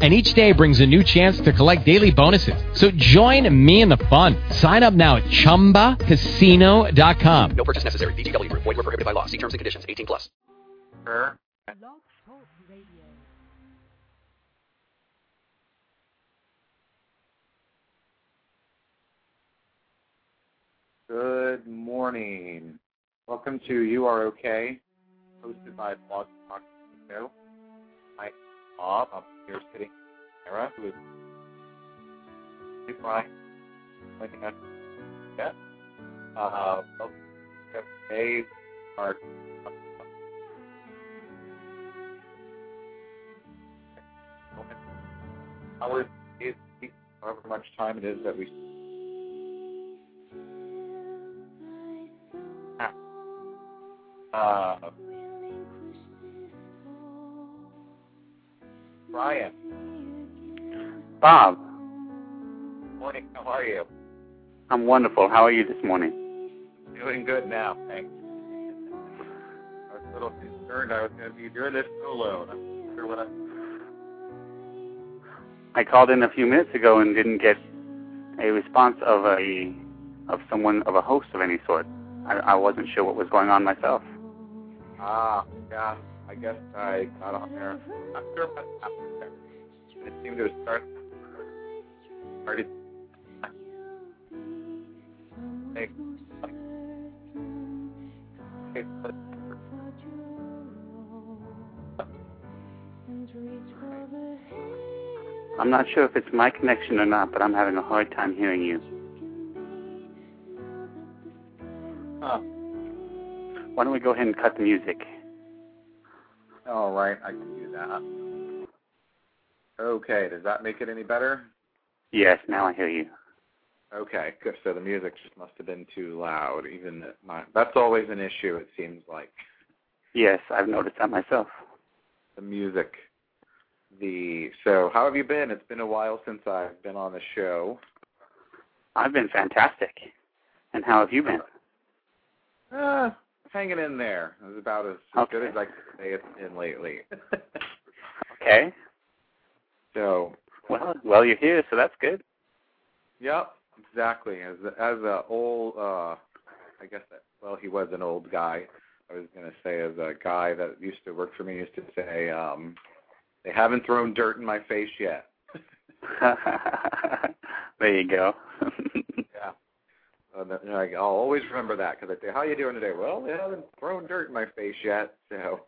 and each day brings a new chance to collect daily bonuses. So join me in the fun. Sign up now at ChumbaCasino.com. No purchase necessary. VGW Group. Void were prohibited by law. See terms and conditions. 18 plus. Sure. Blog Talk Radio. Good morning. Welcome to You Are Okay, hosted by Blog Talk Radio. Hi, Bob. Here sitting Sarah, who is Brian. Pointing out yeah. Uh, to today. Our hours, days, weeks, however much time it is that we Uh, Brian, Bob, morning. How are you? I'm wonderful. How are you this morning? Doing good now, thanks. I was a little concerned I was going to be doing this solo. I'm not sure what I. I called in a few minutes ago and didn't get a response of a of someone of a host of any sort. I, I wasn't sure what was going on myself. Ah, yeah. I guess I got on there. Not sure what happened there. It seemed to start. Started. Hey. Hey, but- I'm not sure if it's my connection or not, but I'm having a hard time hearing you. Huh. Why don't we go ahead and cut the music? Right, I can do that. Okay, does that make it any better? Yes, now I hear you. Okay, good. So the music just must have been too loud. Even my, that's always an issue. It seems like Yes, I've noticed that myself. the music. The so how have you been? It's been a while since I've been on the show. I've been fantastic. And how have you been? Uh, hanging in there. It's about as, as good as I can say it's been lately. Okay. so, Well, well, you're here, so that's good. yep, exactly. As as a old, uh, I guess that well, he was an old guy. I was gonna say as a guy that used to work for me used to say, um, they haven't thrown dirt in my face yet. there you go. Yeah. Uh, that- I- I'll always remember that because I say, "How you doing today?" Well, they haven't thrown dirt in my face yet, so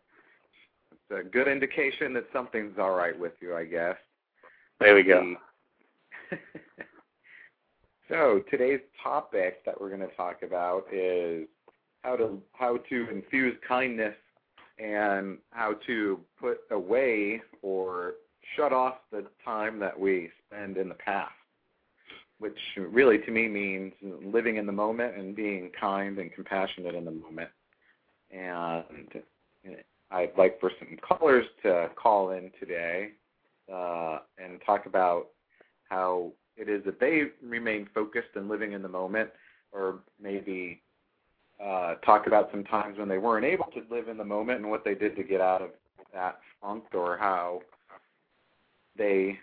it's a good indication that something's all right with you, I guess. there we go. So today's topic that we're going to talk about is how to how to infuse kindness and how to put away or shut off the time that we spend in the past, which really to me means living in the moment and being kind and compassionate in the moment. And I'd like for some callers to call in today uh, and talk about how it is that they remain focused and living in the moment, or maybe uh, talk about some times when they weren't able to live in the moment and what they did to get out of that funk, or how they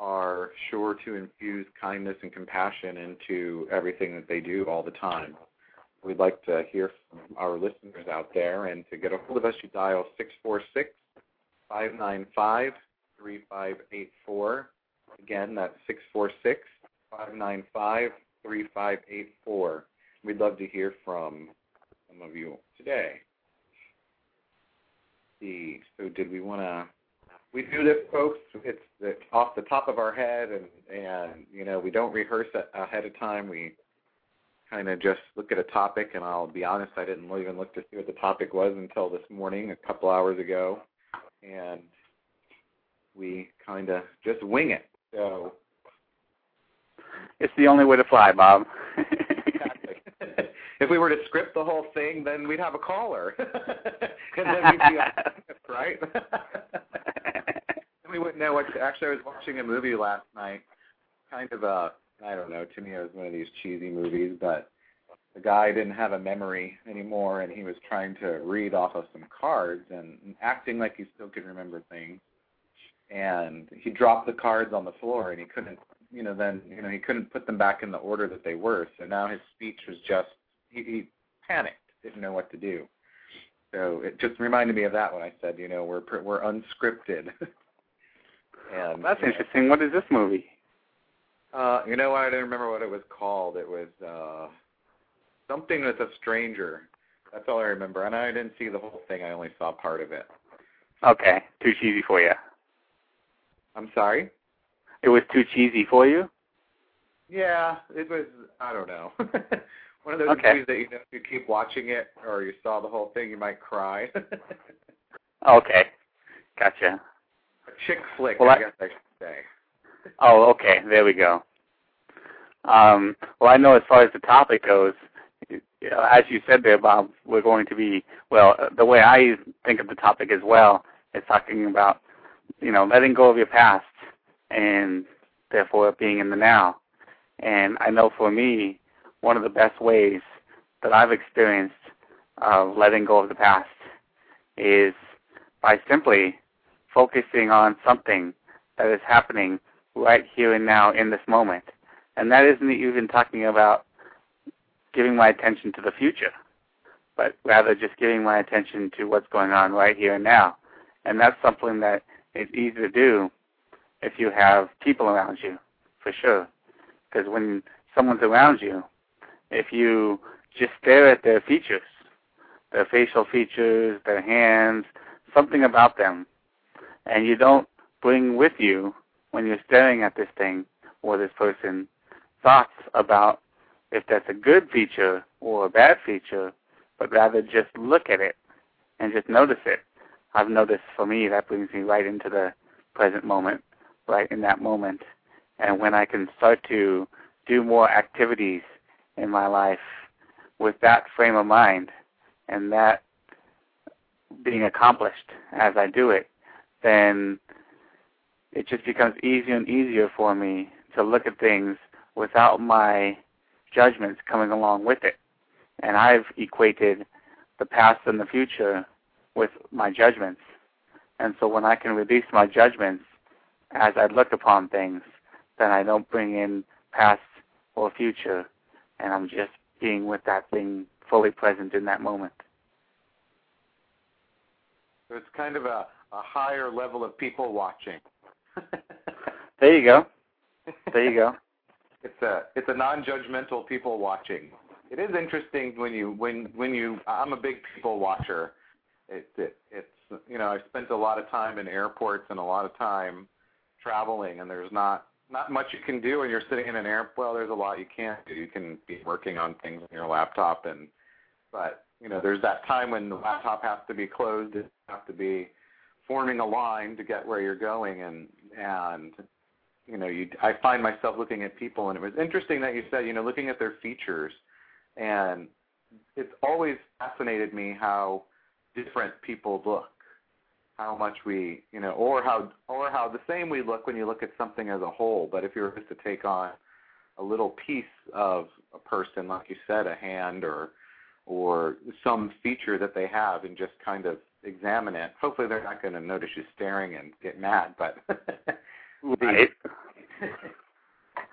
are sure to infuse kindness and compassion into everything that they do all the time. We'd like to hear from our listeners out there, and to get a hold of us, you dial six four six five nine five three five eight four. Again, that's six four six five nine five three five eight four. We'd love to hear from some of you today. See, so did we want to? We do this, folks. It's the, off the top of our head, and and you know we don't rehearse ahead of time. We kind of just look at a topic, and I'll be honest, I didn't even look to see what the topic was until this morning, a couple hours ago, and we kind of just wing it. So It's the only way to fly, Bob. exactly. if we were to script the whole thing, then we'd have a caller, and then we'd be on right? We wouldn't know what. To, actually, I was watching a movie last night, kind of a I don't know. To me, it was one of these cheesy movies, but the guy didn't have a memory anymore, and he was trying to read off of some cards and acting like he still could remember things. And he dropped the cards on the floor, and he couldn't, you know, then you know he couldn't put them back in the order that they were. So now his speech was just he, he panicked, didn't know what to do. So it just reminded me of that when I said, you know, we're we're unscripted. and That's interesting. What is this movie? Uh, you know what? I don't remember what it was called. It was uh something with a stranger. That's all I remember. And I didn't see the whole thing. I only saw part of it. Okay, too cheesy for you. I'm sorry. It was too cheesy for you. Yeah, it was. I don't know. One of those Okay. movies that you know, if you keep watching it or you saw the whole thing, you might cry. Okay, gotcha. Chick flick, Well, I I- guess I should say. Oh, okay. There we go. Um, well, I know as far as the topic goes, as you said there, Bob, we're going to be well. uh, The way I think of the topic as well is talking about, you know, letting go of your past and therefore being in the now. And I know for me, one of the best ways that I've experienced of letting go of the past is by simply focusing on something that is happening right here and now in this moment. And that isn't even talking about giving my attention to the future, but rather just giving my attention to what's going on right here and now. And that's something that is easy to do if you have people around you, for sure. Because when someone's around you, if you just stare at their features, their facial features, their hands, something about them, and you don't bring with you when you're staring at this thing or this person thoughts about if that's a good feature or a bad feature, but rather just look at it and just notice it. I've noticed for me that brings me right into the present moment, right in that moment. And when I can start to do more activities in my life with that frame of mind and that being accomplished as I do it, then it just becomes easier and easier for me to look at things without my judgments coming along with it. And I've equated the past and the future with my judgments. And so when I can release my judgments as I look upon things, then I don't bring in past or future, and I'm just being with that thing fully present in that moment. So it's kind of a, a higher level of people watching. There you go. There you go. it's a it's a non-judgmental people watching. It is interesting when you when when you I'm a big people watcher. It, it it's you know I've spent a lot of time in airports and a lot of time traveling, and there's not not much you can do when you're sitting in an air. Well, there's a lot you can't do. You can be working on things on your laptop, and but you know there's that time when the laptop has to be closed. It has to be forming a line to get where you're going, and and you know, you I find myself looking at people, and it was interesting that you said, you know, looking at their features, and it's always fascinated me how different people look, how much we, you know, or how or how the same we look when you look at something as a whole. But if you were just to take on a little piece of a person, like you said, a hand or or some feature that they have, and just kind of examine it. Hopefully, they're not going to notice you staring and get mad, but. Right.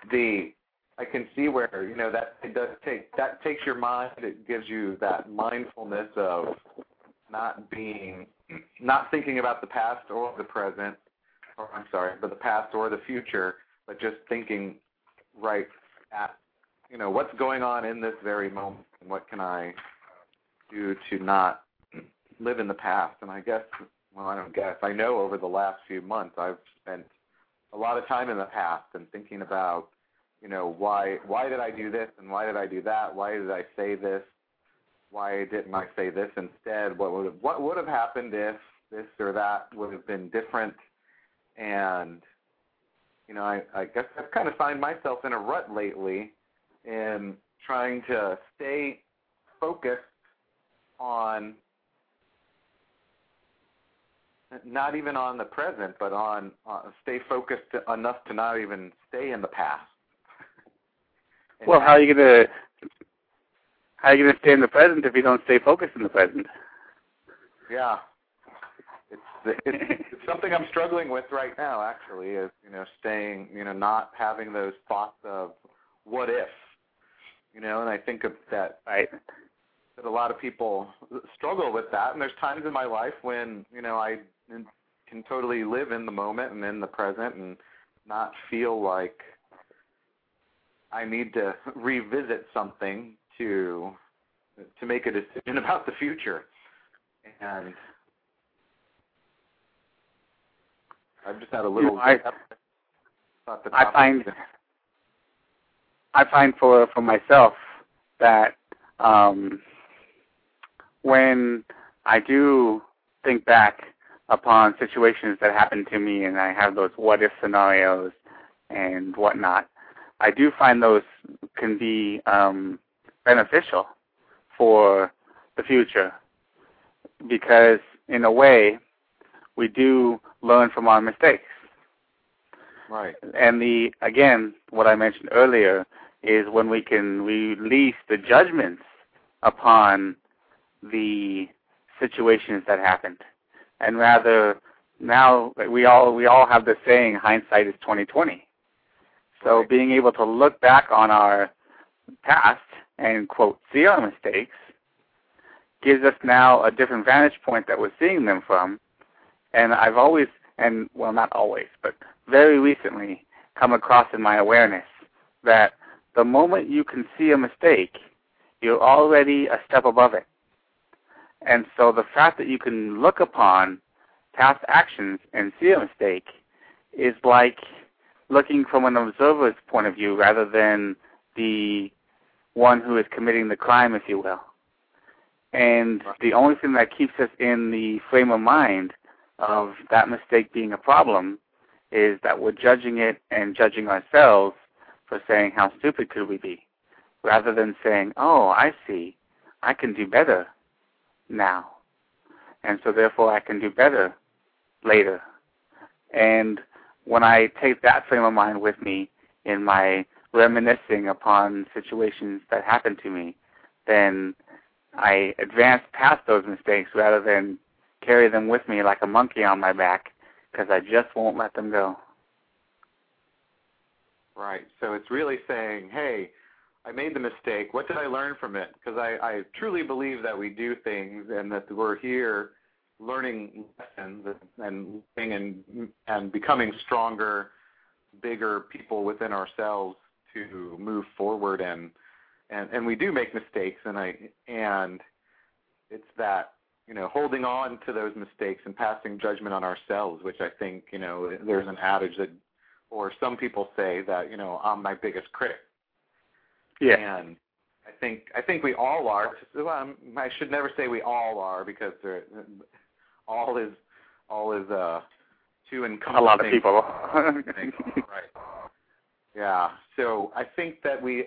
the I can see where you know that it does take that takes your mind. It gives you that mindfulness of not being, not thinking about the past or the present, or I'm sorry, but the past or the future, but just thinking right at you know what's going on in this very moment and what can I do to not live in the past. And I guess, well, I don't guess. I know over the last few months I've spent a lot of time in the past and thinking about you know why why did I do this and why did I do that why did I say this why didn't I say this instead what would have what would have happened if this or that would have been different and you know I I guess I've kind of find myself in a rut lately in trying to stay focused on not even on the present, but on uh, stay focused enough to not even stay in the past. Well, how are you gonna how are you gonna stay in the present if you don't stay focused in the present? Yeah, it's, it's it's something I'm struggling with right now. Actually, is you know staying, you know, not having those thoughts of what if, you know, and I think of that Right. That a lot of people struggle with that. And there's times in my life when you know I can totally live in the moment and in the present and not feel like I need to revisit something to to make a decision about the future. And I've just had a little. You know, I- I find I find for for myself that um, when I do think back upon situations that happened to me, and I have those what if scenarios and whatnot, I do find those can be um, beneficial for the future because, in a way, we do learn from our mistakes right. and the again what I mentioned earlier is when we can release the judgments upon the situations that happened, and rather now we all we all have the saying hindsight is twenty twenty. So Right. being able to look back on our past and quote see our mistakes gives us now a different vantage point that we're seeing them from. And I've always and well not always, but very recently come across in my awareness that the moment you can see a mistake, you're already a step above it. And so the fact that you can look upon past actions and see a mistake is like looking from an observer's point of view rather than the one who is committing the crime, if you will. And the only thing that keeps us in the frame of mind of that mistake being a problem is that we're judging it and judging ourselves for saying how stupid could we be, rather than saying, oh, I see, I can do better now, and so therefore I can do better later. And when I take that frame of mind with me in my reminiscing upon situations that happened to me, then I advance past those mistakes rather than carry them with me like a monkey on my back because I just won't let them go. Right. So it's really saying, hey, I made the mistake. What did I learn from it? Because I, I truly believe that we do things and that we're here learning lessons and and and, becoming stronger, bigger people within ourselves to move forward and and and we do make mistakes and I and it's that you know holding on to those mistakes and passing judgment on ourselves, which I think you know there's an adage that or some people say that you know I'm my biggest critic. Yeah. And I think I think we all are. Well, I should never say we all are because there, all is all is uh too encompassing. A lot of people. right. Yeah. So I think that we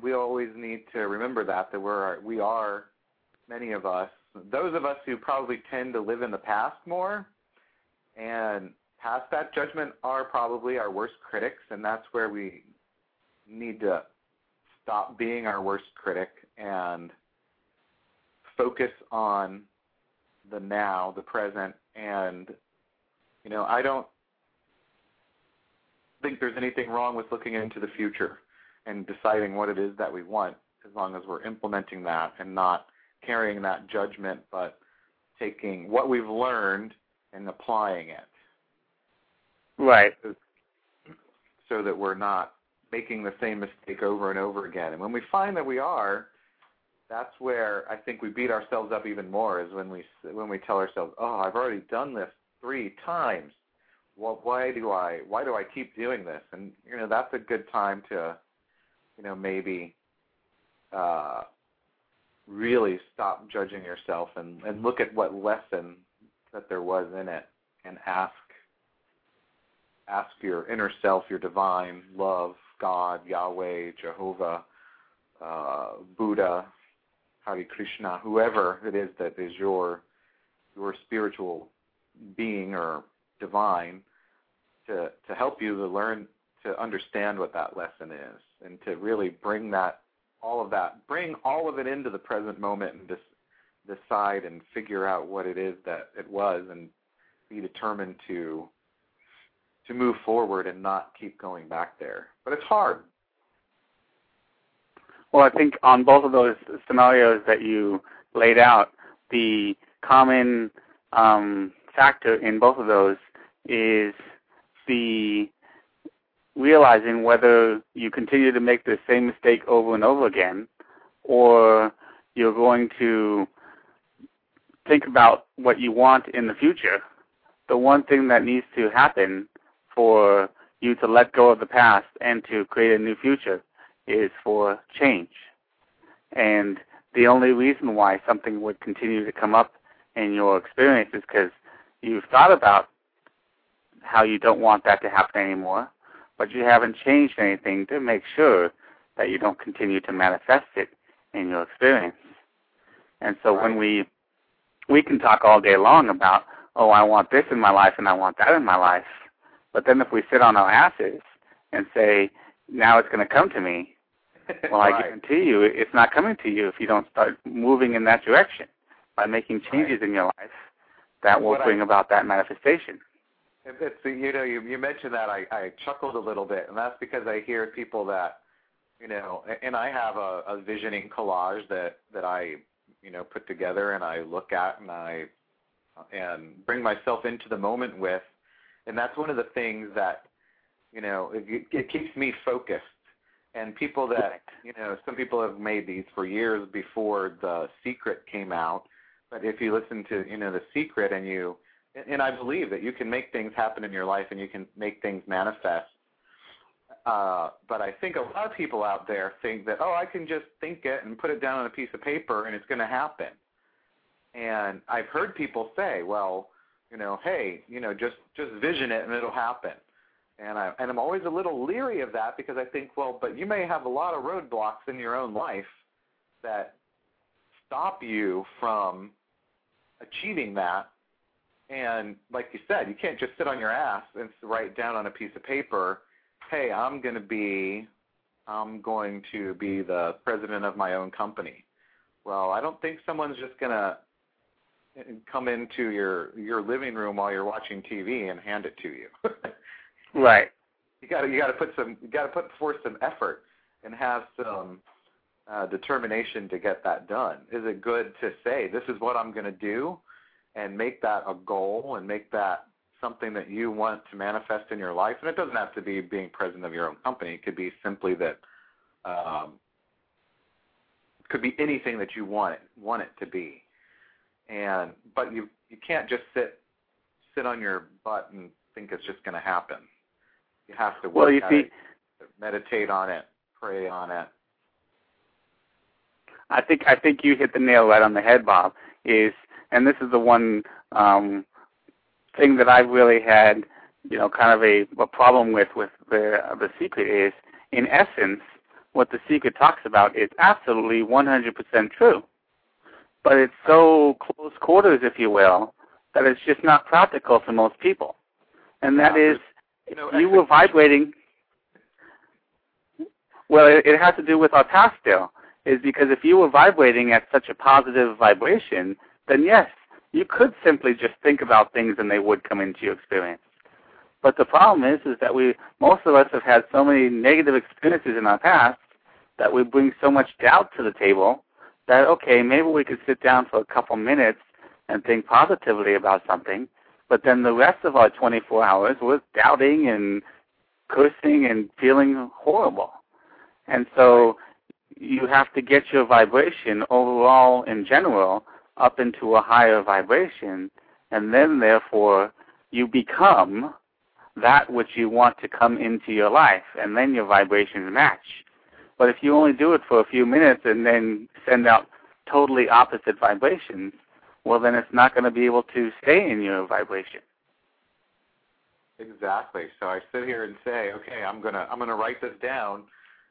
we always need to remember that that we're we are many of us those of us who probably tend to live in the past more and past that judgment are probably our worst critics and that's where we need to stop being our worst critic and focus on the now, the present and you know, I don't think there's anything wrong with looking into the future and deciding what it is that we want as long as we're implementing that and not carrying that judgment but taking what we've learned and applying it right. so that we're not making the same mistake over and over again. And when we find that we are, that's where I think we beat ourselves up even more is when we when we tell ourselves, "Oh, I've already done this 3 times. Well, why do I why do I keep doing this?" And you know, that's a good time to you know, maybe uh really stop judging yourself and and look at what lesson that there was in it and ask ask your inner self, your divine love, God, Yahweh, Jehovah, uh, Buddha, Hare Krishna, whoever it is that is your your spiritual being or divine, to to help you to learn to understand what that lesson is and to really bring that all of that bring all of it into the present moment and just decide and figure out what it is that it was and be determined to to move forward and not keep going back there. But it's hard. Well, I think on both of those scenarios that you laid out, the common um, factor in both of those is the realizing whether you continue to make the same mistake over and over again or you're going to think about what you want in the future. The one thing that needs to happen for you to let go of the past and to create a new future is for change. And the only reason why something would continue to come up in your experience is because you've thought about how you don't want that to happen anymore, but you haven't changed anything to make sure that you don't continue to manifest it in your experience. And so right. when we we can talk all day long about, oh, I want this in my life and I want that in my life. But then if we sit on our asses and say, now it's going to come to me, well, right. I guarantee you it's not coming to you if you don't start moving in that direction by making changes right. in your life that will What bring I, about that manifestation. It's, you know, you, you mentioned that I, I chuckled a little bit, and that's because I hear people that, you know, and I have a, a visioning collage that that I, you know, put together and I look at and I and bring myself into the moment with, and that's one of the things that, you know, it, it keeps me focused. And people that, you know, some people have made these for years before The Secret came out. But if you listen to, you know, The Secret and you, and I believe that you can make things happen in your life and you can make things manifest. Uh, but I think a lot of people out there think that, oh, I can just think it and put it down on a piece of paper and it's going to happen. And I've heard people say, well, you know, hey, you know, just just vision it and it'll happen. And I and I'm always a little leery of that because I think, well, but you may have a lot of roadblocks in your own life that stop you from achieving that. And like you said, you can't just sit on your ass and write down on a piece of paper, "Hey, I'm going to be I'm going to be the president of my own company." Well, I don't think someone's just going to come into your your living room while you're watching TV and hand it to you. right. You got to you got to put some you got to put forth some effort and have some uh, determination to get that done. Is it good to say this is what I'm going to do and make that a goal and make that something that you want to manifest in your life? And it doesn't have to be being president of your own company. It could be simply that um, could be anything that you want it want it to be and but you you can't just sit sit on your butt and think it's just going to happen. You have to work well, you at see, it, meditate on it, pray on it. I think I think you hit the nail right on the head, Bob. Is and this is the one um, thing that I've really had, you know, kind of a, a problem with with the the secret is, in essence, what the secret talks about is absolutely 100% true but it's so close quarters, if you will, that it's just not practical for most people. And that is, you you were vibrating. Well, it, it has to do with our past still, is because if you were vibrating at such a positive vibration, then yes, you could simply just think about things and they would come into your experience. But the problem is, is that we, most of us have had so many negative experiences in our past that we bring so much doubt to the table that okay, maybe we could sit down for a couple minutes and think positively about something, but then the rest of our 24 hours was doubting and cursing and feeling horrible. And so you have to get your vibration overall in general up into a higher vibration, and then therefore you become that which you want to come into your life, and then your vibrations match. But if you only do it for a few minutes and then send out totally opposite vibrations, well, then it's not going to be able to stay in your vibration. Exactly. So I sit here and say, okay, I'm gonna I'm gonna write this down,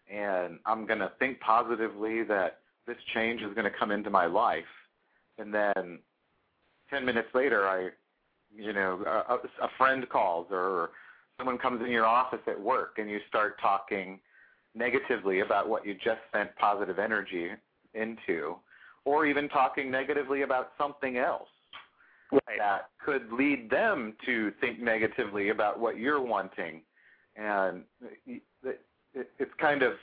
and I'm gonna think positively that this change is going to come into my life, and then ten minutes later, I, you know, a, a friend calls or someone comes in your office at work, and you start talking negatively about what you just sent positive energy into, or even talking negatively about something else Right. that could lead them to think negatively about what you're wanting, and it, it, it's kind of,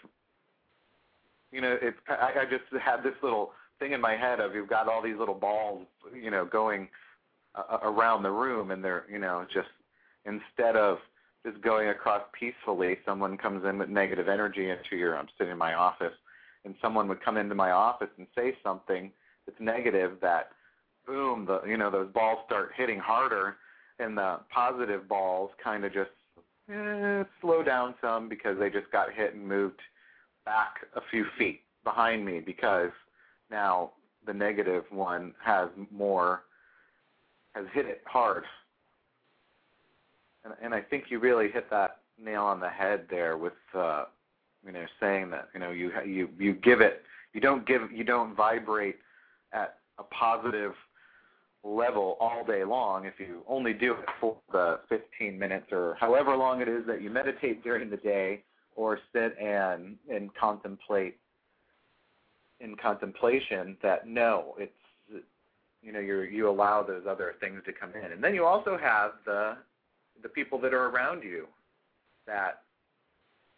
you know, it's I, just had this little thing in my head of you've got all these little balls, you know, going around the room, and they're, you know, just instead of just going across peacefully, someone comes in with negative energy into your. I'm sitting in my office, and someone would come into my office and say something that's negative that boom, the you know those balls start hitting harder, and the positive balls kind of just eh, slow down some because they just got hit and moved back a few feet behind me because now the negative one has more has hit it hard. And, and I think you really hit that nail on the head there with uh, you know saying that you know you you you give it you don't give you don't vibrate at a positive level all day long if you only do it for the 15 minutes or however long it is that you meditate during the day or sit and and contemplate in contemplation that no it's you know you you allow those other things to come in. And then you also have the the people that are around you that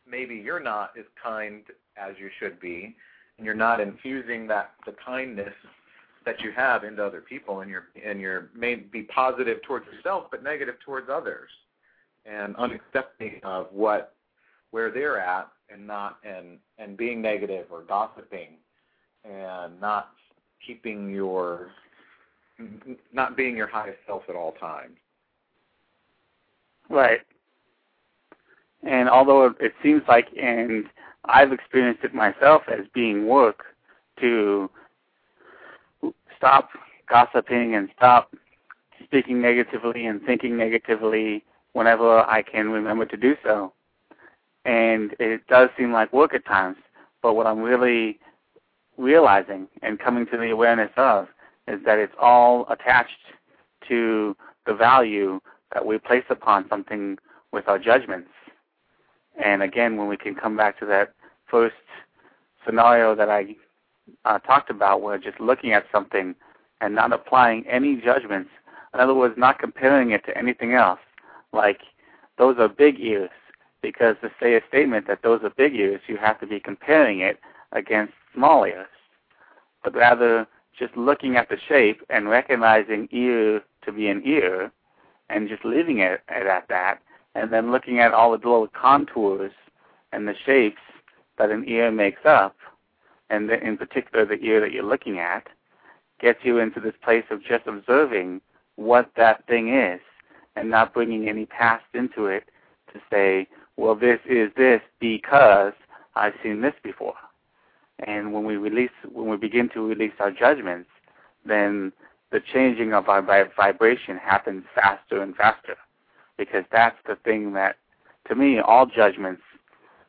maybe you're not as kind as you should be and you're not infusing that the kindness that you have into other people and you're and you're may be positive towards yourself but negative towards others and unaccepting of what where they're at and not and and being negative or gossiping and not keeping your not being your highest self at all times Right. And although it seems like, and I've experienced it myself as being work to stop gossiping and stop speaking negatively and thinking negatively whenever I can remember to do so. And it does seem like work at times, but what I'm really realizing and coming to the awareness of is that it's all attached to the value that we place upon something with our judgments. And again, when we can come back to that first scenario that I uh, talked about, where just looking at something and not applying any judgments, in other words, not comparing it to anything else, like those are big ears, because to say a statement that those are big ears, you have to be comparing it against small ears, but rather just looking at the shape and recognizing ear to be an ear and just leaving it at that, and then looking at all the little contours and the shapes that an ear makes up, and the, in particular the ear that you're looking at, gets you into this place of just observing what that thing is and not bringing any past into it to say, well, this is this because I've seen this before. And when we release, when we begin to release our judgments, then the changing of our vibration happens faster and faster because that's the thing that, to me, all judgments,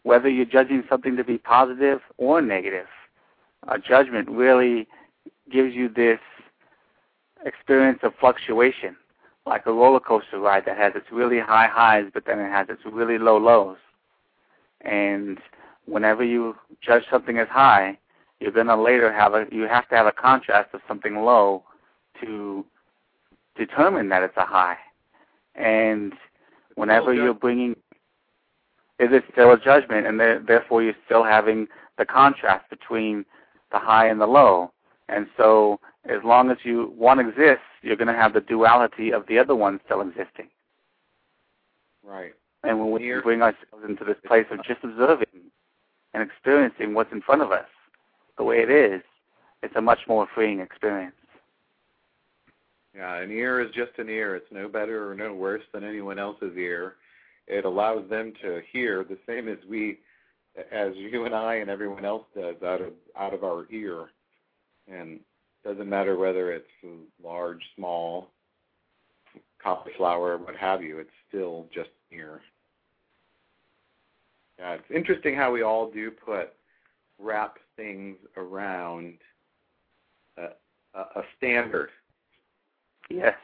whether you're judging something to be positive or negative, a judgment really gives you this experience of fluctuation, like a roller coaster ride that has its really high highs, but then it has its really low lows. And whenever you judge something as high, you're going to later have a you have to have a contrast of something low to determine that it's a high. And whenever you're bringing, it is still a judgment, and therefore you're still having the contrast between the high and the low. And so, as long as you one exists, you're going to have the duality of the other one still existing. right And when we Here- bring ourselves into this place of just observing and experiencing what's in front of us the way it is, it's a much more freeing experience. Yeah, an ear is just an ear. It's no better or no worse than anyone else's ear. It allows them to hear the same as we, as you and I and everyone else does out of out of our ear, and doesn't matter whether it's large, small, cauliflower, what have you. It's still just an ear. Yeah, it's interesting how we all do put wrap things around a, a, a standard Yes.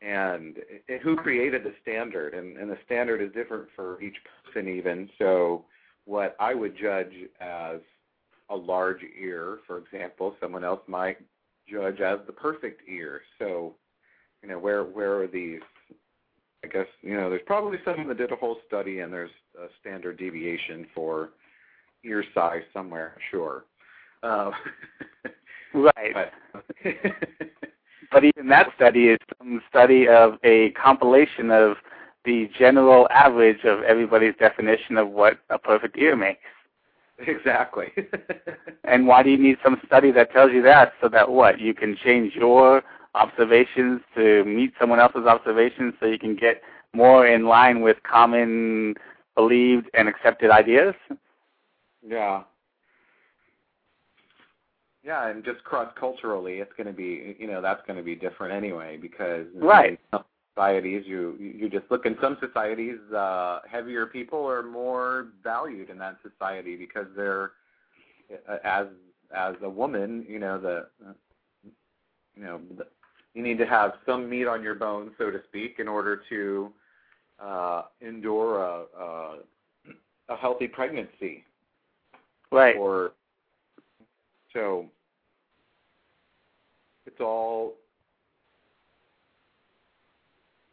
and who created the standard? And, and the standard is different for each person even. So what i would judge as a large ear for example someone else might judge as the perfect ear. So you know where where are these? I guess you know there's probably someone that did a whole study and there's a standard deviation for ear size somewhere sure. Uh, Right. but But even that study is some study of a compilation of the general average of everybody's definition of what a perfect ear makes. Exactly. And why do you need some study that tells you that? So that what? You can change your observations to meet someone else's observations so you can get more in line with common believed and accepted ideas? yeah. Yeah, and just cross culturally, it's going to be, you know, that's going to be different anyway because Right. societies, you you just look in some societies, uh, heavier people are more valued in that society because they're uh, as as a woman, you know, the uh, you know, the, you need to have some meat on your bones, so to speak, in order to uh, endure a, a a healthy pregnancy Right. or so it's all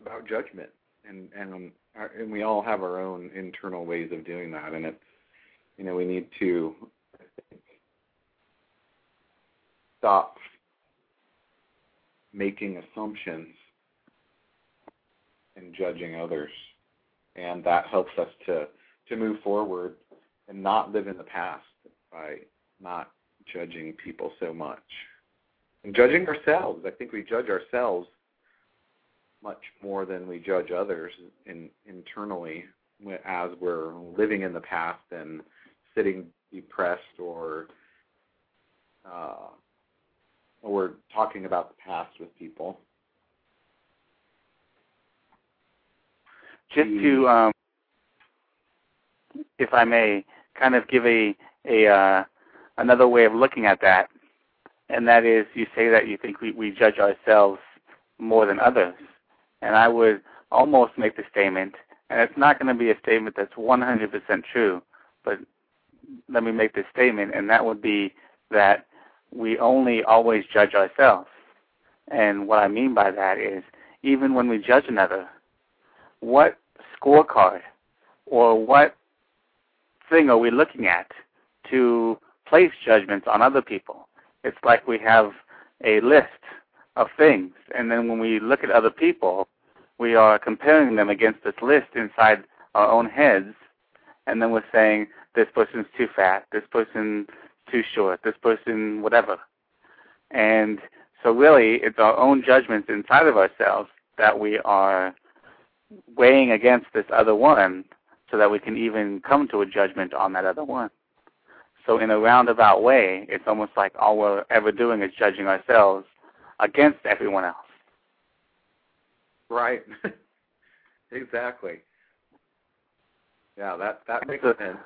about judgment and and our, and we all have our own internal ways of doing that and it's you know we need to stop making assumptions and judging others and that helps us to to move forward and not live in the past by not judging people so much. And judging ourselves. I think we judge ourselves much more than we judge others in, internally as we're living in the past and sitting depressed or uh, or talking about the past with people. Just to, um, if I may, kind of give a a uh, another way of looking at that, and that is, you say that you think we, we judge ourselves more than others, and I would almost make the statement, and it's not going to be a statement that's 100% true, but let me make this statement, and that would be that we only always judge ourselves. And what I mean by that is, even when we judge another, what scorecard or what thing are we looking at to place judgments on other people? It's like we have a list of things, and then when we look at other people, we are comparing them against this list inside our own heads, and then we're saying, this person's too fat, this person's too short, this person, whatever. And so, really, it's our own judgments inside of ourselves that we are weighing against this other one so that we can even come to a judgment on that other one. So in a roundabout way, it's almost like all we're ever doing is judging ourselves against everyone else. Right. exactly. Yeah, that that makes So- sense.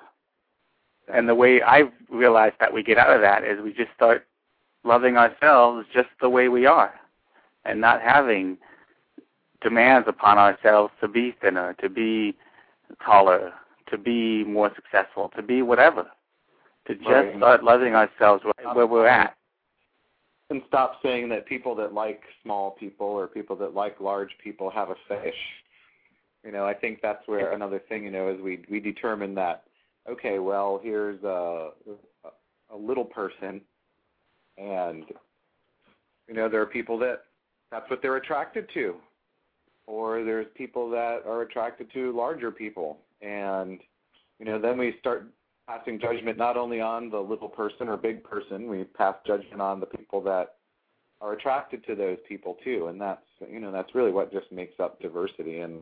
And the way I realize that we get out of that is we just start loving ourselves just the way we are and not having demands upon ourselves to be thinner, to be taller, to be more successful, to be whatever. To just Right. start loving ourselves where we're at. and stop saying that people that like small people or people that like large people have a fetish. You know, I think that's where another thing, you know, is we we determine that okay, well, here's a a little person and you know, there are people that that's what they're attracted to. Or there's people that are attracted to larger people and you know, then we start passing judgment not only on the little person or big person, we pass judgment on the people that are attracted to those people too, and that's you know that's really what just makes up diversity in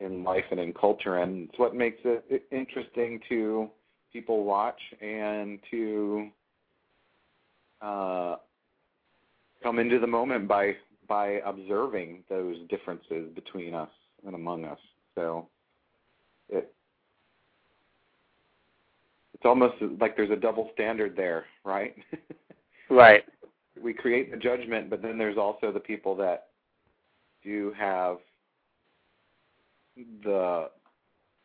in life and in culture, and it's what makes it interesting to people watch and to uh, come into the moment by by observing those differences between us and among us. So it it's almost like there's a double standard there, right? right. We create the judgment, but then there's also the people that do have the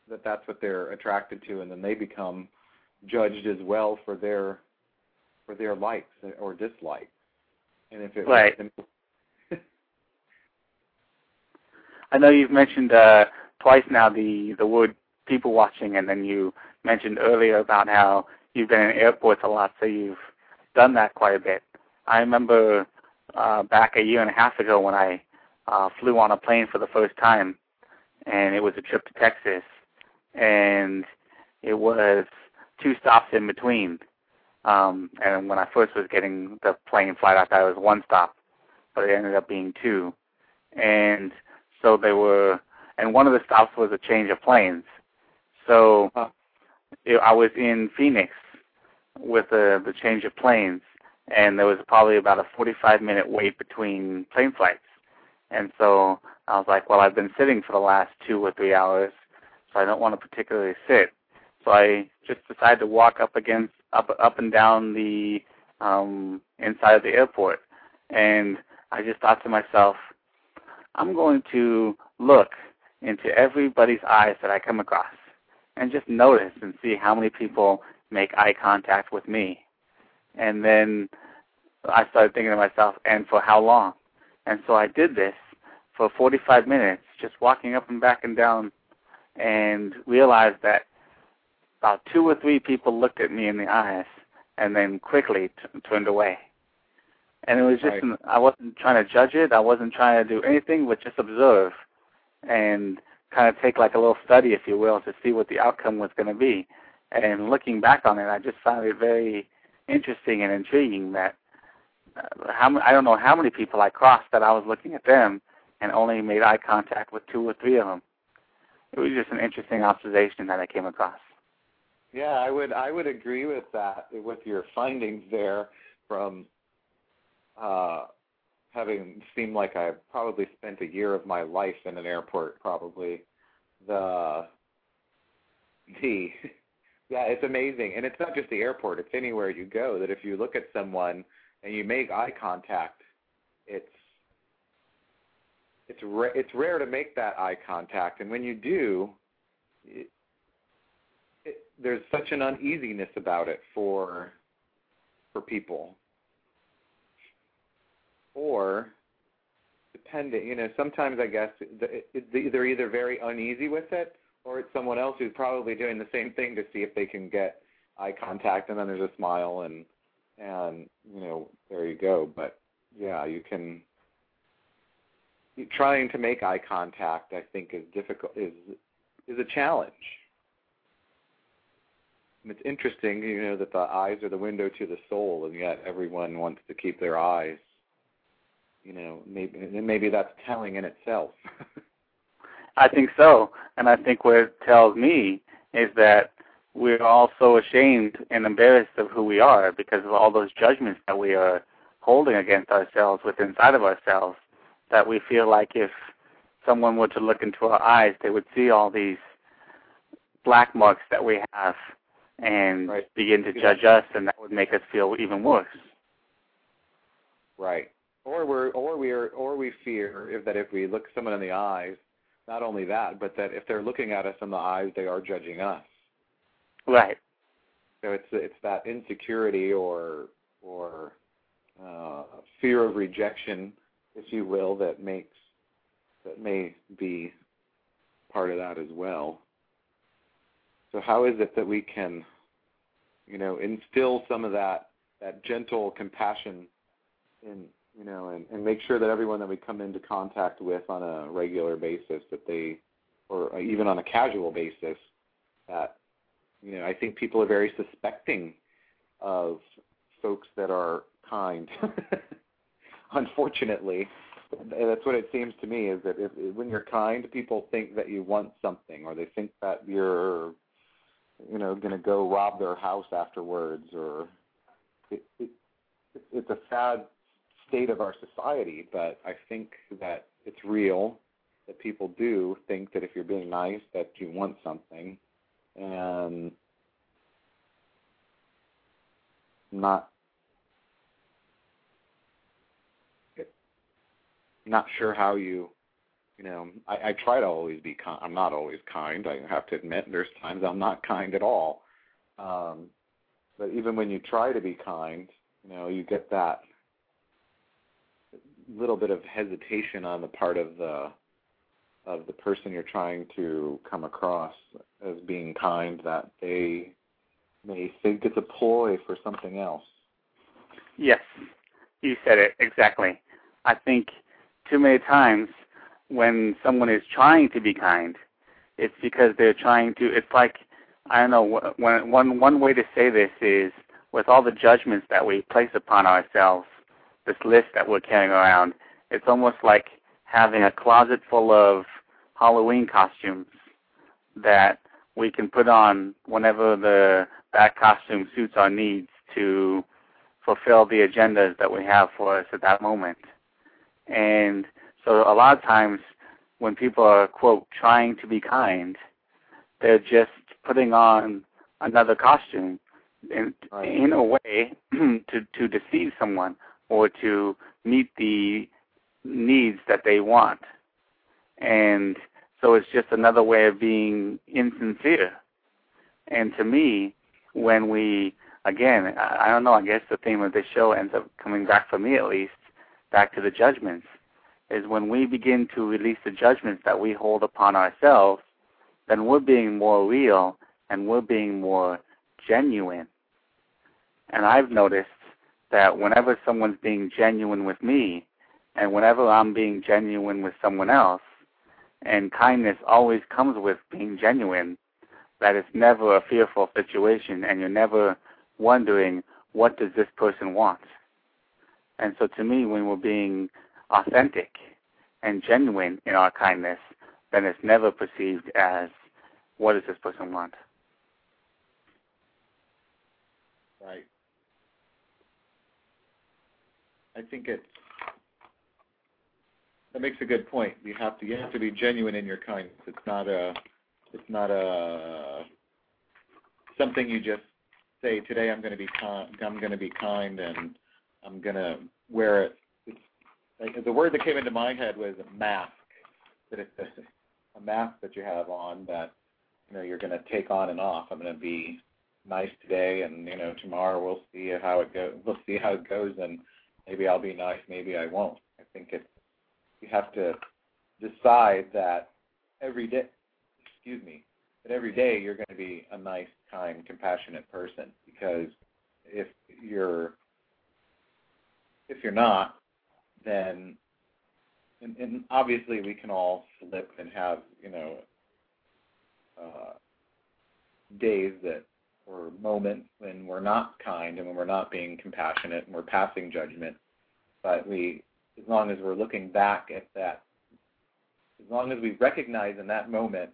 that that's what they're attracted to, and then they become judged as well for their for their likes or dislikes. And if it right. was I know you've mentioned uh, twice now the the word people watching, and then you mentioned earlier about how you've been in airports a lot, so you've done that quite a bit. I remember uh, back a year and a half ago when I uh, flew on a plane for the first time, and it was a trip to Texas, and it was two stops in between. Um, and when I first was getting the plane flight, I thought it was one stop, but it ended up being two. And so they were, and one of the stops was a change of planes. So I was in Phoenix with the the change of planes, and there was probably about a 45 minute wait between plane flights. And so I was like, well, I've been sitting for the last two or three hours, so I don't want to particularly sit. So I just decided to walk up against up up and down the um, inside of the airport, and I just thought to myself, I'm going to look into everybody's eyes that I come across, and just notice and see how many people make eye contact with me. And then I started thinking to myself, and for how long? And so I did this for 45 minutes, just walking up and back and down, and realized that about two or three people looked at me in the eyes and then quickly t- turned away. And it was just, Right. an, I wasn't trying to judge it. I wasn't trying to do anything but just observe and kind of take like a little study, if you will, to see what the outcome was going to be. And looking back on it, I just found it very interesting and intriguing that uh, how I don't know how many people I crossed that I was looking at them and only made eye contact with two or three of them. It was just an interesting observation that I came across. Yeah, I would I would agree with that with your findings there from uh having seemed like I probably spent a year of my life in an airport probably. The the yeah, it's amazing. And it's not just the airport, it's anywhere you go that if you look at someone and you make eye contact, it's it's ra- it's rare to make that eye contact and when you do it, it, there's such an uneasiness about it for for people or depending you know sometimes i guess they're either very uneasy with it or it's someone else who's probably doing the same thing to see if they can get eye contact and then there's a smile and and you know there you go but yeah you can trying to make eye contact i think is difficult is is a challenge and it's interesting, you know, that the eyes are the window to the soul, and yet everyone wants to keep their eyes. You know, maybe maybe that's telling in itself. I think so, and I think what it tells me is that we're all so ashamed and embarrassed of who we are because of all those judgments that we are holding against ourselves with inside of ourselves that we feel like if someone were to look into our eyes, they would see all these black marks that we have and Right. begin to judge us, and that would make us feel even worse. right. Or we're or we're or we fear if that if we look someone in the eyes, not only that, but that if they're looking at us in the eyes, they are judging us. Right. So it's it's that insecurity or or uh, fear of rejection, if you will, that makes that may be part of that as well. So how is it that we can, you know, instill some of that that gentle compassion in you know, and, and make sure that everyone that we come into contact with on a regular basis that they or uh, even on a casual basis that you know, I think people are very suspecting of folks that are kind. Unfortunately, that's what it seems to me is that if when you're kind, people think that you want something, or they think that you're, you know, going to go rob their house afterwards, or it, it, it's a sad state of our society. But I think that it's real that people do think that if you're being nice, that you want something, and not not sure how you you know I, I try to always be kind. I'm not always kind I have to admit. There's times I'm not kind at all. Um but even when you try to be kind you know you get that little bit of hesitation on the part of the of the person you're trying to come across as being kind that they may think it's a ploy for something else. Yes, you said it exactly. I think too many times when someone is trying to be kind, it's because they're trying to. It's like I don't know. One one one way to say this is with all the judgments that we place upon ourselves, this list that we're carrying around, it's almost like having a closet full of Halloween costumes that we can put on whenever the that costume suits our needs to fulfill the agendas that we have for us at that moment. And so a lot of times when people are quote trying to be kind, they're just putting on another costume in Right. in a way to to deceive someone or to meet the needs that they want. And so it's just another way of being insincere. And to me, when we, again, I, don't know, I guess the theme of this show ends up coming back for me at least, back to the judgments, is when we begin to release the judgments that we hold upon ourselves, then we're being more real and we're being more genuine. And I've noticed that whenever someone's being genuine with me, and whenever I'm being genuine with someone else, and kindness always comes with being genuine, that it's never a fearful situation and you're never wondering what does this person want. And so to me, when we're being authentic and genuine in our kindness, then it's never perceived as what does this person want. Right. I think it's that makes a good point. You have to you have to be genuine in your kindness. It's not a it's not a something you just say today I'm going to be kind I'm going to be kind and I'm going to wear it. It's, the word that came into my head was mask. That it's a, a mask that you have on that you know you're going to take on and off. I'm going to be nice today and you know tomorrow we'll see how it goes. We'll see how it goes and maybe I'll be nice, maybe I won't. I think it's you have to decide that every day, excuse me, that every day you're going to be a nice, kind, compassionate person. Because if you're if you're not, then and, and obviously we can all slip and have you know uh, days that or moments when we're not kind and when we're not being compassionate and we're passing judgment. But we as long as we're looking back at that, as long as we recognize in that moment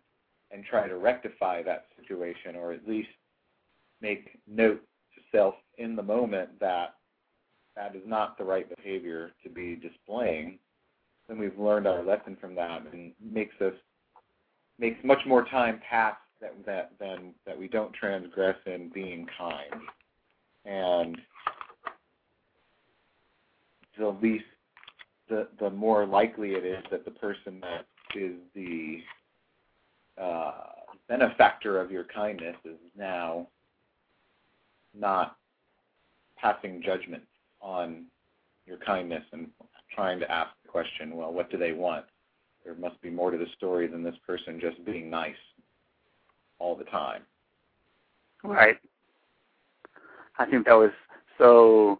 and try to rectify that situation or at least make note to self in the moment that that is not the right behavior to be displaying, then we've learned our lesson from that and makes us makes much more time pass that that than that we don't transgress in being kind. And the least the the more likely it is that the person that is the uh, benefactor of your kindness is now not passing judgment on your kindness and trying to ask the question, well, what do they want? There must be more to the story than this person just being nice all the time. Right. I think that was so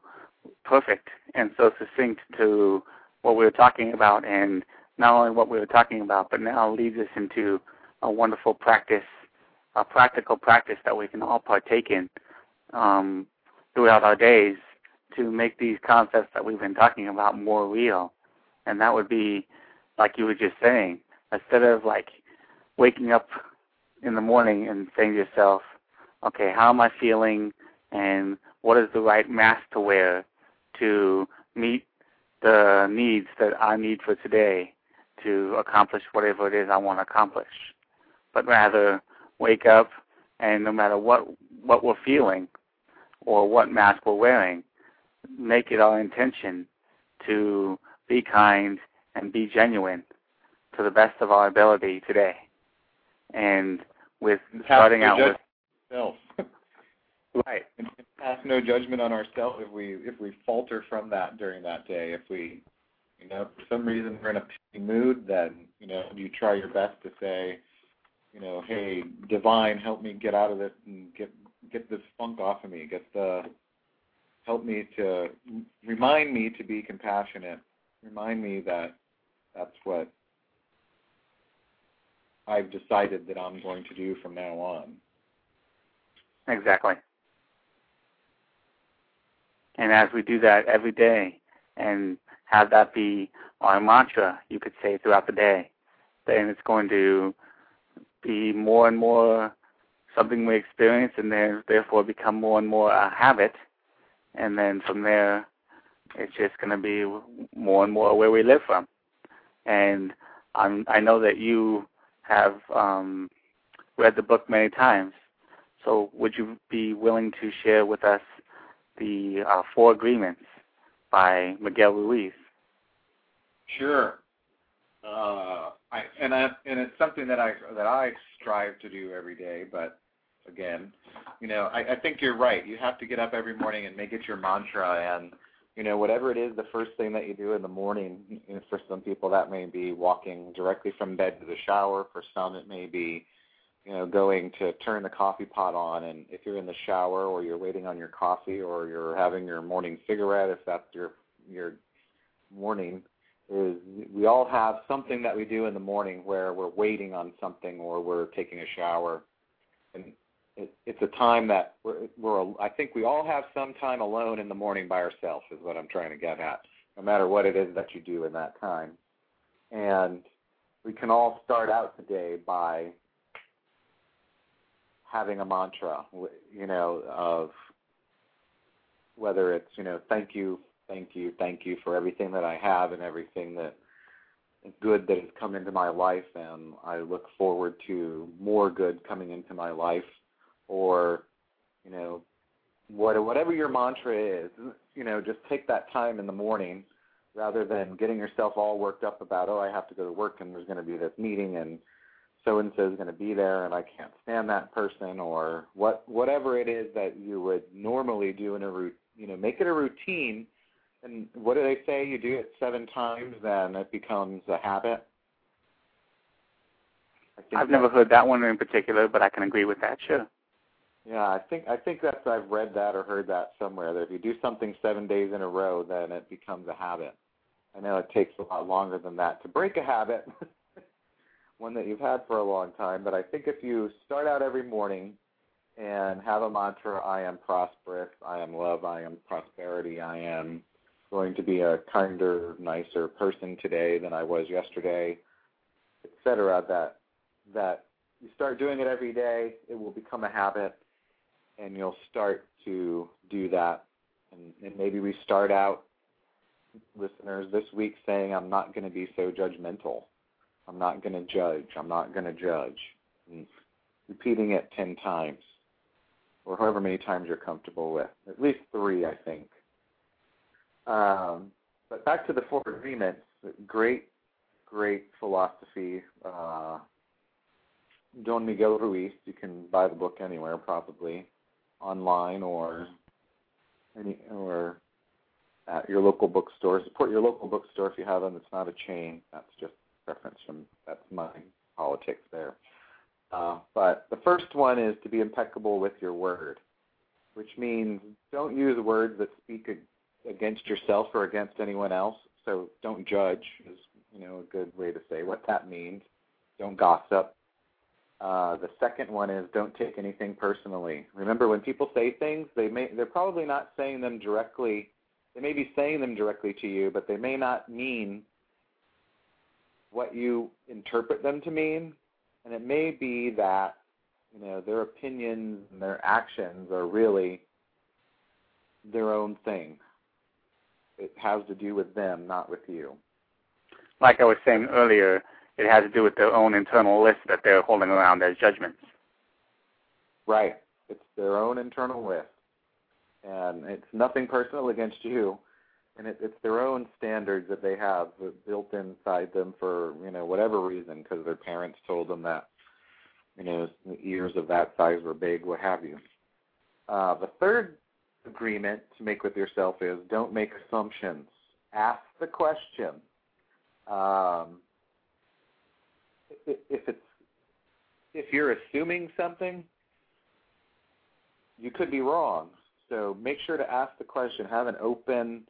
perfect and so succinct to what we were talking about, and not only what we were talking about, but now leads us into a wonderful practice, a practical practice that we can all partake in um, throughout our days to make these concepts that we've been talking about more real. And that would be, like you were just saying, instead of like waking up in the morning and saying to yourself, okay, how am I feeling and what is the right mask to wear to meet the needs that I need for today to accomplish whatever it is I want to accomplish. But rather wake up and no matter what what we're feeling, or what mask we're wearing, make it our intention to be kind and be genuine to the best of our ability today. And with starting out with self. right, and pass no judgment on ourselves if we if we falter from that during that day. If we, you know, for some reason we're in a pity mood, then you know you try your best to say, you know, hey, divine, help me get out of this and get get this funk off of me. Get the help me to remind me to be compassionate. Remind me that that's what I've decided that I'm going to do from now on. Exactly. And as we do that every day and have that be our mantra, you could say, throughout the day, then it's going to be more and more something we experience and then therefore become more and more a habit. And then from there, it's just going to be more and more where we live from. And I'm, I know that you have um, read the book many times. So would you be willing to share with us the uh, Four Agreements by Miguel Ruiz? Sure. Uh, I, and I, and it's something that I that I strive to do every day. But again, you know, I, I think you're right. You have to get up every morning and make it your mantra. And you know, whatever it is, the first thing that you do in the morning. You know, for some people, that may be walking directly from bed to the shower. For some, it may be you know, going to turn the coffee pot on and if you're in the shower or you're waiting on your coffee or you're having your morning cigarette if that's your your morning is we all have something that we do in the morning where we're waiting on something or we're taking a shower and it, it's a time that we're, we're I think we all have some time alone in the morning by ourselves is what I'm trying to get at no matter what it is that you do in that time. And we can all start out today by having a mantra, you know, of whether it's, you know, thank you, thank you, thank you for everything that I have and everything that good that has come into my life and I look forward to more good coming into my life or, you know, what whatever your mantra is, you know, just take that time in the morning rather than getting yourself all worked up about, oh, I have to go to work and there's going to be this meeting and so and so is going to be there and I can't stand that person or what whatever it is that you would normally do in a route you know make it a routine. And what do they say? You do it seven times then it becomes a habit? I've never heard that one in particular but I can agree with that sure yeah I think I think that's I've read that or heard that somewhere that if you do something seven days in a row then it becomes a habit I know it takes a lot longer than that to break a habit one that you've had for a long time, but I think if you start out every morning and have a mantra, I am prosperous, I am love, I am prosperity, I am going to be a kinder, nicer person today than I was yesterday, etc. That that you start doing it every day, it will become a habit, and you'll start to do that. And, and maybe we start out, listeners, this week saying, "I'm not going to be so judgmental." I'm not going to judge. I'm not going to judge. And repeating it 10 times or however many times you're comfortable with. At least three, I think. Um, but back to the Four Agreements. Great, great philosophy. Uh, Don Miguel Ruiz. You can buy the book anywhere, probably online or any or at your local bookstore. Support your local bookstore if you have them. It's not a chain. That's just reference from that's my politics there. Uh, but the first one is to be impeccable with your word, which means don't use words that speak against yourself or against anyone else. So don't judge is you know a good way to say what that means. Don't gossip. Uh, the second one is don't take anything personally. Remember, when people say things, they may they're probably not saying them directly. They may be saying them directly to you, but they may not mean what you interpret them to mean, and it may be that you know their opinions and their actions are really their own thing. It has to do with them, not with you. Like I was saying earlier, it has to do with their own internal list that they're holding around as judgments. Right. It's their own internal list. and it's nothing personal against you, and it, it's their own standards that they have built inside them for you know whatever reason because their parents told them that you know ears of that size were big, what have you. Uh, the third agreement to make with yourself is don't make assumptions. Ask the question. Um, if it's if you're assuming something, you could be wrong. So make sure to ask the question. Have an open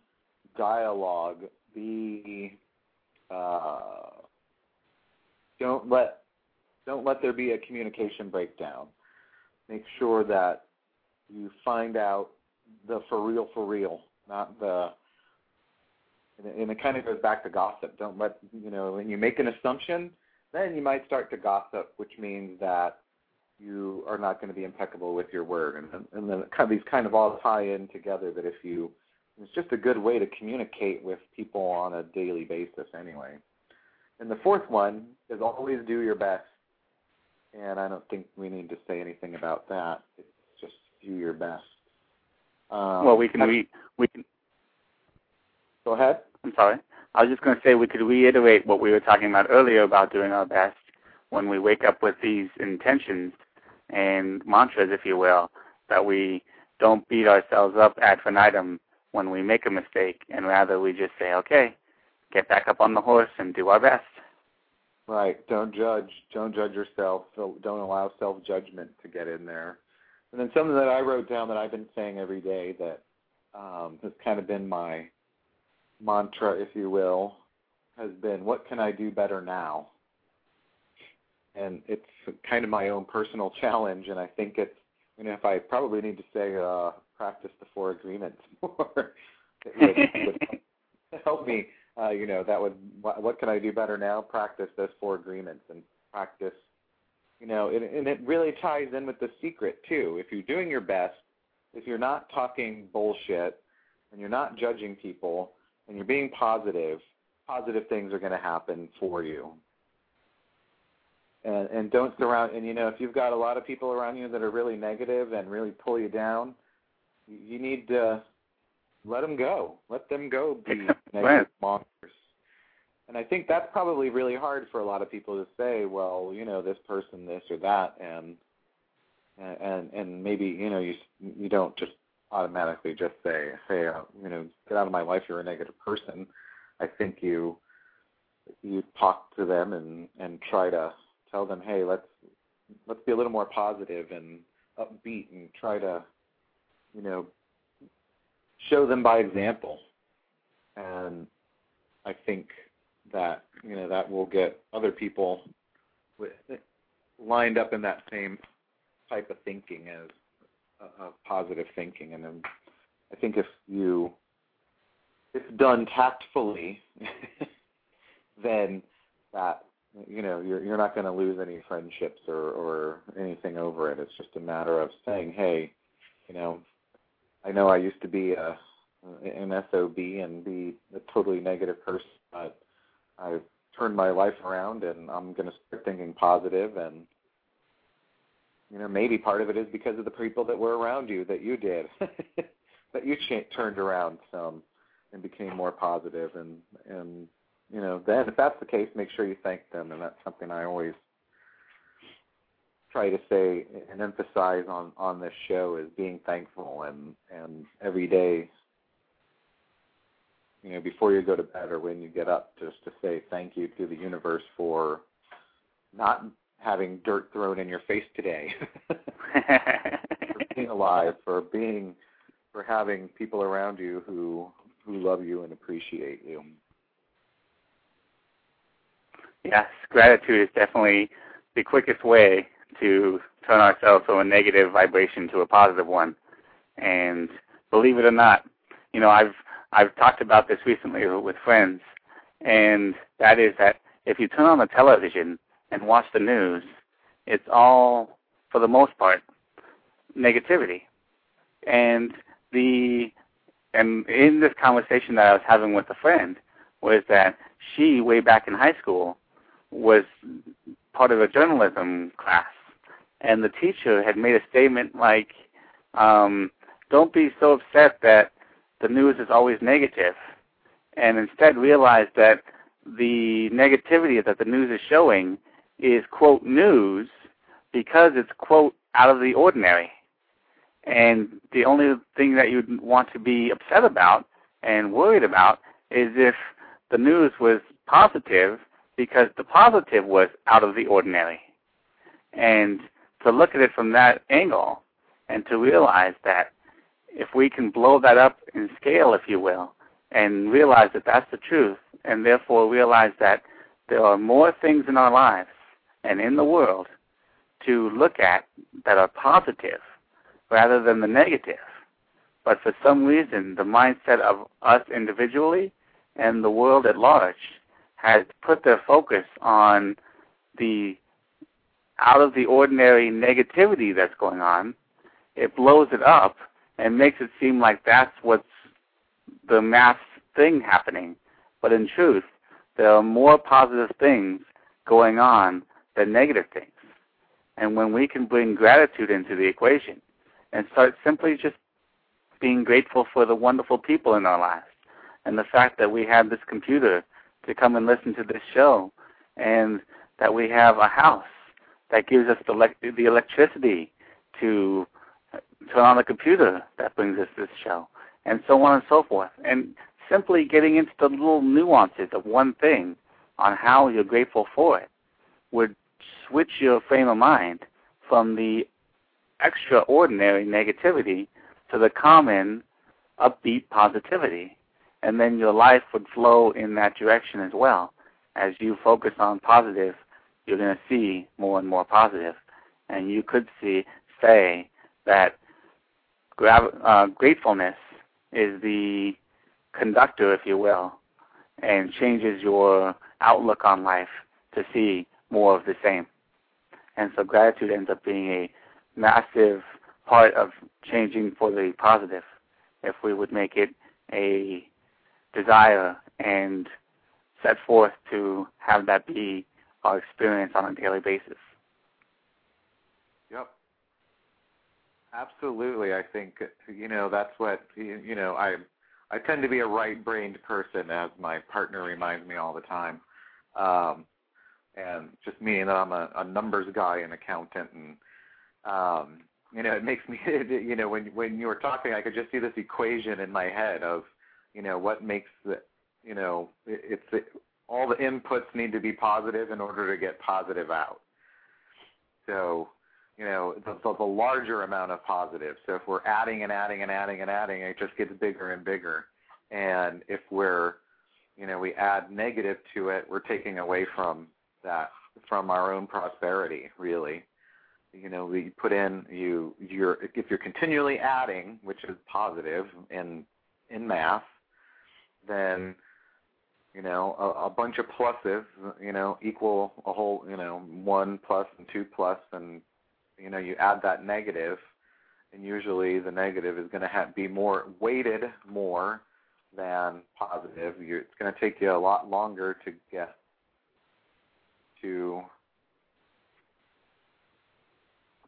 dialogue. Be uh, don't let don't let there be a communication breakdown. Make sure that you find out the for real for real, not the and it kind of goes back to gossip. Don't let you know when you make an assumption, then you might start to gossip, which means that you are not going to be impeccable with your word. And, and then kind of these kind of all tie in together. That if you, it's just a good way to communicate with people on a daily basis, anyway. And the fourth one is always do your best. And I don't think we need to say anything about that. It's just do your best. Um, well, we can re- we can. Go ahead. I'm sorry. I was just going to say we could reiterate what we were talking about earlier about doing our best when we wake up with these intentions and mantras, if you will, that we don't beat ourselves up ad infinitum when we make a mistake, and rather we just say, okay, get back up on the horse and do our best. Right. Don't judge. Don't judge yourself. Don't allow self judgment to get in there. And then something that I wrote down that I've been saying every day that um, has kind of been my mantra, if you will, has been, what can I do better now? And it's kind of my own personal challenge, and I think it's, you know, if I probably need to say, uh, practice the four agreements more, it would, would help me. Uh, you know, that would, what, what can I do better now? Practice those four agreements and practice, you know, and, and it really ties in with the secret too. If you're doing your best, if you're not talking bullshit and you're not judging people, and you're being positive, positive things are going to happen for you. And and don't surround and you know if you've got a lot of people around you that are really negative and really pull you down, you need to let them go. Let them go be negative monsters. And I think that's probably really hard for a lot of people to say, well, you know, this person, this or that, and and and maybe you know you you don't just automatically just say, "Hey, uh, you know, get out of my life. You're a negative person." I think you you talk to them and and try to tell them, "Hey, let's let's be a little more positive and upbeat and try to, you know, show them by example." And I think that you know that will get other people with, lined up in that same type of thinking as of positive thinking. And then I think if you, if done tactfully, then that you know you're you're not going to lose any friendships or or anything over it. It's just a matter of saying, hey, you know, I know I used to be a an SOB and be a totally negative person, but I've turned my life around and I'm going to start thinking positive and you know, maybe part of it is because of the people that were around you that you did, that you ch- turned around some and became more positive, and and you know, then if that's the case, make sure you thank them, and that's something I always try to say and emphasize on on this show is being thankful. And and every day you know before you go to bed or when you get up just to say thank you to the universe for not having dirt thrown in your face today. for being alive, for being for having people around you who who love you and appreciate you. Yes, gratitude is definitely the quickest way to turn ourselves from a negative vibration to a positive one. And believe it or not, you know, I've I've talked about this recently with friends, and that is that if you turn on the television and watch the news, it's all, for the most part, negativity. And the and in this conversation that I was having with a friend was that she, way back in high school, was part of a journalism class, and the teacher had made a statement like, um, don't be so upset that the news is always negative, and instead realize that the negativity that the news is showing is quote news because it's quote out of the ordinary. And the only thing that you'd want to be upset about and worried about is if the news was positive because the positive was out of the ordinary. And to look at it from that angle and to realize that if we can blow that up in scale, if you will, and realize that that's the truth, and therefore realize that there are more things in our lives and in the world to look at that are positive rather than the negative. But for some reason, the mindset of us individually and the world at large has put their focus on the out of the ordinary negativity that's going on. It blows it up and makes it seem like that's what's the mass thing happening. But in truth, there are more positive things going on than negative things. And when we can bring gratitude into the equation and start simply just being grateful for the wonderful people in our lives and the fact that we have this computer to come and listen to this show and that we have a house that gives us the, the electricity to turn on the computer that brings us this show and so on and so forth. And simply getting into the little nuances of one thing on how you're grateful for it would switch your frame of mind from the extraordinary negativity to the common upbeat positivity. And then your life would flow in that direction as well. As you focus on positive, you're going to see more and more positive. And you could see, say that gra- uh, gratefulness is the conductor, if you will, and changes your outlook on life to see more of the same. And so gratitude ends up being a massive part of changing for the positive if we would make it a desire and set forth to have that be our experience on a daily basis. Yep. Absolutely. I think you know that's what you know I I tend to be a right-brained person as my partner reminds me all the time. Um and just meaning that I'm a, a numbers guy and accountant and um you know it makes me you know when when you were talking I could just see this equation in my head of you know what makes the you know it, it's it, all the inputs need to be positive in order to get positive out. So you know the, the, the larger amount of positive. So if we're adding and adding and adding and adding it just gets bigger and bigger. And if we're you know we add negative to it we're taking away from that from our own prosperity really. You know we put in you you're if you're continually adding which is positive in in math then you know a, a bunch of pluses you know equal a whole you know one plus and two plus and you know you add that negative and usually the negative is going to have, be more weighted more than positive. You're, it's going to take you a lot longer to get to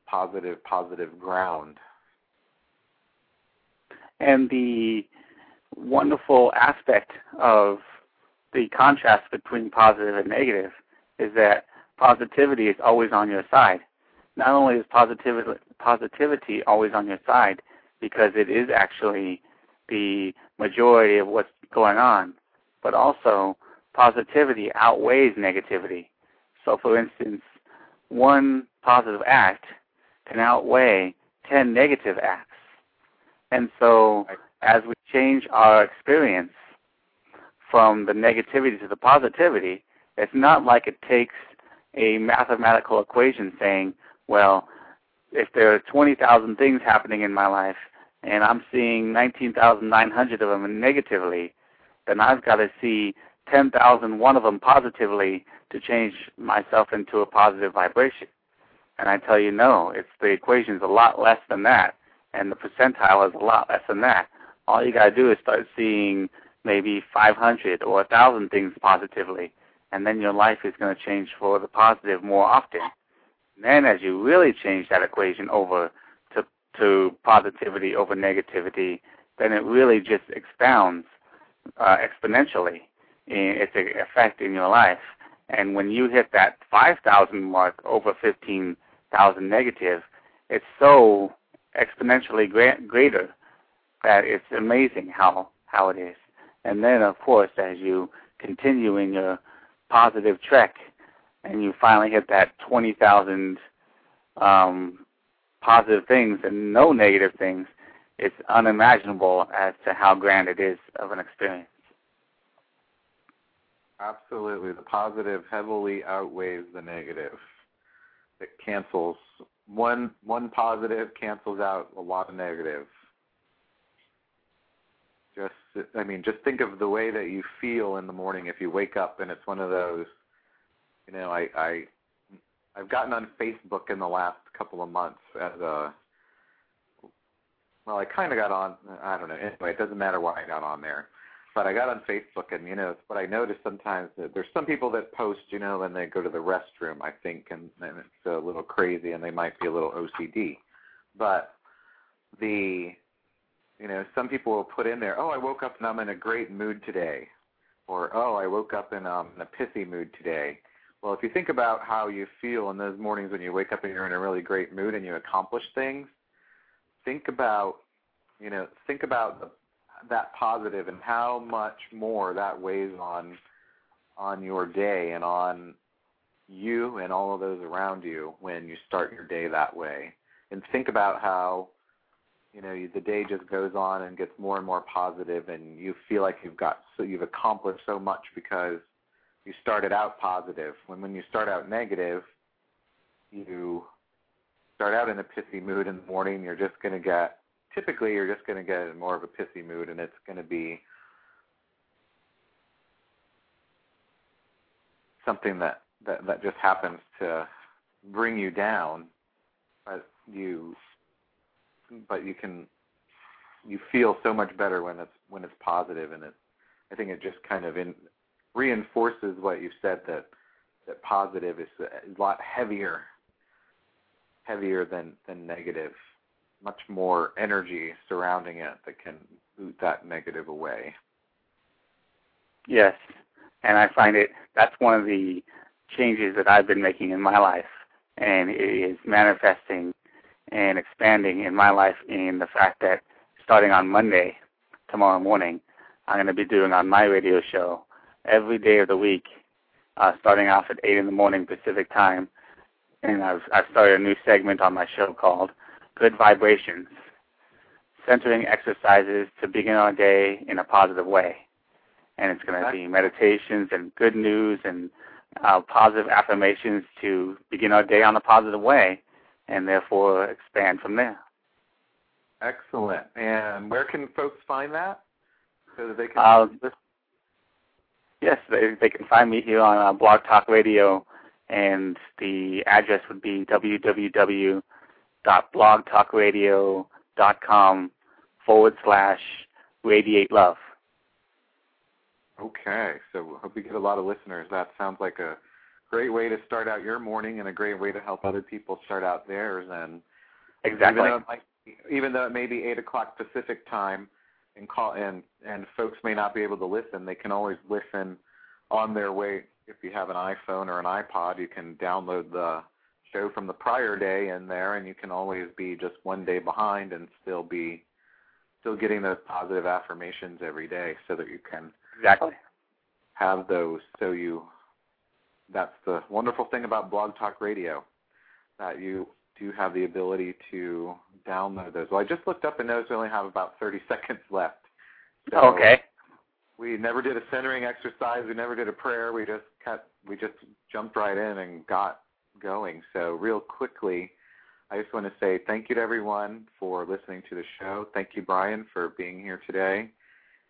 positive positive ground. And the wonderful aspect of the contrast between positive and negative is that positivity is always on your side. Not only is positivity positivity always on your side because it is actually the majority of what's going on, but also positivity outweighs negativity. So, for instance, one positive act can outweigh 10 negative acts. And so, as we change our experience from the negativity to the positivity, it's not like it takes a mathematical equation saying, well, if there are 20,000 things happening in my life and I'm seeing 19,900 of them negatively, then I've got to see 10,001 of them positively to change myself into a positive vibration. And I tell you, no, it's the equation's a lot less than that, and the percentile is a lot less than that. All you got to do is start seeing maybe 500 or a 1,000 things positively, and then your life is going to change for the positive more often. Then, as you really change that equation over to to positivity over negativity, then it really just expounds uh, exponentially its effect in your life. And when you hit that 5,000 mark over 15,000 negative, it's so exponentially gra- greater that it's amazing how how it is. And then, of course, as you continue in your positive trek, and you finally hit that 20,000 um, positive things and no negative things, it's unimaginable as to how grand it is of an experience. Absolutely. The positive heavily outweighs the negative. It cancels one one positive cancels out a lot of negative. Just I mean, just think of the way that you feel in the morning if you wake up and it's one of those you know, I I I've gotten on Facebook in the last couple of months as a well, I kind of got on. I don't know. Anyway, it doesn't matter why I got on there, but I got on Facebook, and you know, what I noticed sometimes that there's some people that post, you know, when they go to the restroom, I think, and, and it's a little crazy, and they might be a little OCD, but the, you know, some people will put in there, oh, I woke up and I'm in a great mood today, or oh, I woke up and I'm um, in a pithy mood today. Well, if you think about how you feel in those mornings when you wake up and you're in a really great mood and you accomplish things, think about you know think about the, that positive and how much more that weighs on on your day and on you and all of those around you when you start your day that way. And think about how you know the day just goes on and gets more and more positive and you feel like you've got so you've accomplished so much because you started out positive. When when you start out negative you start out in a pissy mood in the morning, you're just going to get typically you're just going to get in more of a pissy mood, and it's going to be something that that that just happens to bring you down, but you but you can you feel so much better when it's when it's positive, and it I think it just kind of in reinforces what you said that that positive is a lot heavier heavier than than negative, much more energy surrounding it that can boot that negative away. Yes, and I find it that's one of the changes that I've been making in my life, and it is manifesting and expanding in my life in the fact that starting on Monday, tomorrow morning, I'm going to be doing on my radio show every day of the week, uh, starting off at 8 in the morning Pacific time and I've I've started a new segment on my show called Good Vibrations, centering exercises to begin our day in a positive way. And it's going to be meditations and good news and uh, positive affirmations to begin our day on a positive way, and therefore expand from there. Excellent. And where can folks find that? So that they can. Uh, yes, they they can find me here on uh, Blog Talk Radio and the address would be www.blogtalkradio.com forward slash radiate love. Okay, so hope we get a lot of listeners. That sounds like a great way to start out your morning and a great way to help other people start out theirs. And exactly, even though it, might, even though it may be eight o'clock Pacific time, and call and and folks may not be able to listen, they can always listen on their way if you have an iPhone or an iPod, you can download the show from the prior day in there, and you can always be just one day behind and still be still getting those positive affirmations every day, so that you can exactly have those. So you that's the wonderful thing about Blog Talk Radio that you do have the ability to download those. Well, I just looked up and noticed we only have about 30 seconds left. So okay. We never did a centering exercise. We never did a prayer. We just cut, we just jumped right in and got going. So real quickly, I just want to say thank you to everyone for listening to the show. Thank you, Brian, for being here today.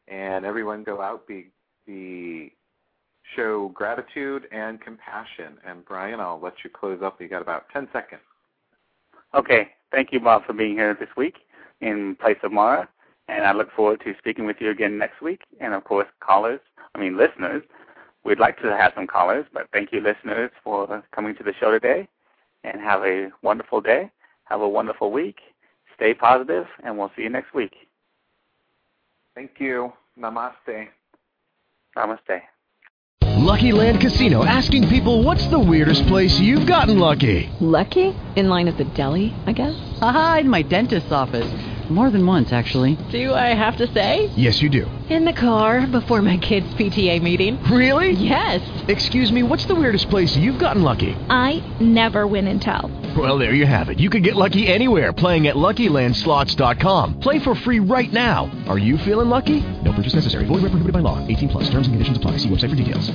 And everyone go out, be, be show gratitude and compassion. And Brian, I'll let you close up. You got about 10 seconds. Okay. Thank you, Bob, for being here this week in place of Mara. And I look forward to speaking with you again next week. And of course, callers, I mean, listeners, We'd like to have some callers, but thank you, listeners, for coming to the show today. And have a wonderful day. Have a wonderful week. stay positive, and we'll see you next week. Thank you. Namaste. Namaste. Lucky Land Casino asking people what's the weirdest place you've gotten lucky? Lucky? In line at the deli, I guess? Aha, in my dentist's office. More than once, actually. Do I have to say? Yes, you do. In the car before my kids' PTA meeting. Really? Yes. Excuse me, what's the weirdest place you've gotten lucky? I never win and tell. Well, there you have it. You can get lucky anywhere playing at LuckyLandSlots.com. Play for free right now. Are you feeling lucky? No purchase necessary. Void where prohibited by law. 18 plus. Terms and conditions apply. See website for details.